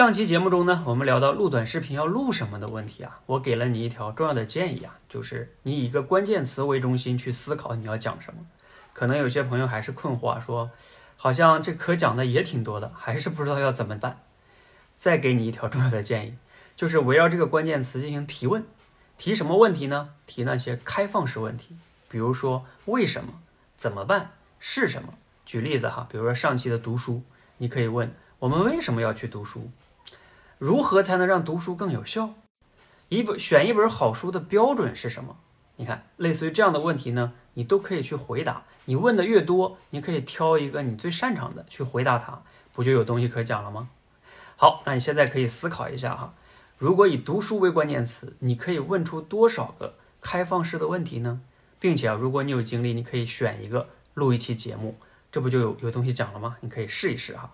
上期节目中呢，我们聊到录短视频要录什么的问题啊，我给了你一条重要的建议啊，就是你以一个关键词为中心去思考你要讲什么。可能有些朋友还是困惑啊，说好像这可讲的也挺多的，还是不知道要怎么办。再给你一条重要的建议，就是围绕这个关键词进行提问。提什么问题呢？提那些开放式问题，比如说为什么、怎么办、是什么。举例子哈，比如说上期的读书，你可以问我们为什么要去读书？如何才能让读书更有效？一本选一本好书的标准是什么？你看，类似于这样的问题呢，你都可以去回答。你问的越多，你可以挑一个你最擅长的去回答它，不就有东西可讲了吗？好，那你现在可以思考一下哈，如果以读书为关键词，你可以问出多少个开放式的问题呢？并且啊，如果你有精力，你可以选一个录一期节目，这不就有有东西讲了吗？你可以试一试哈。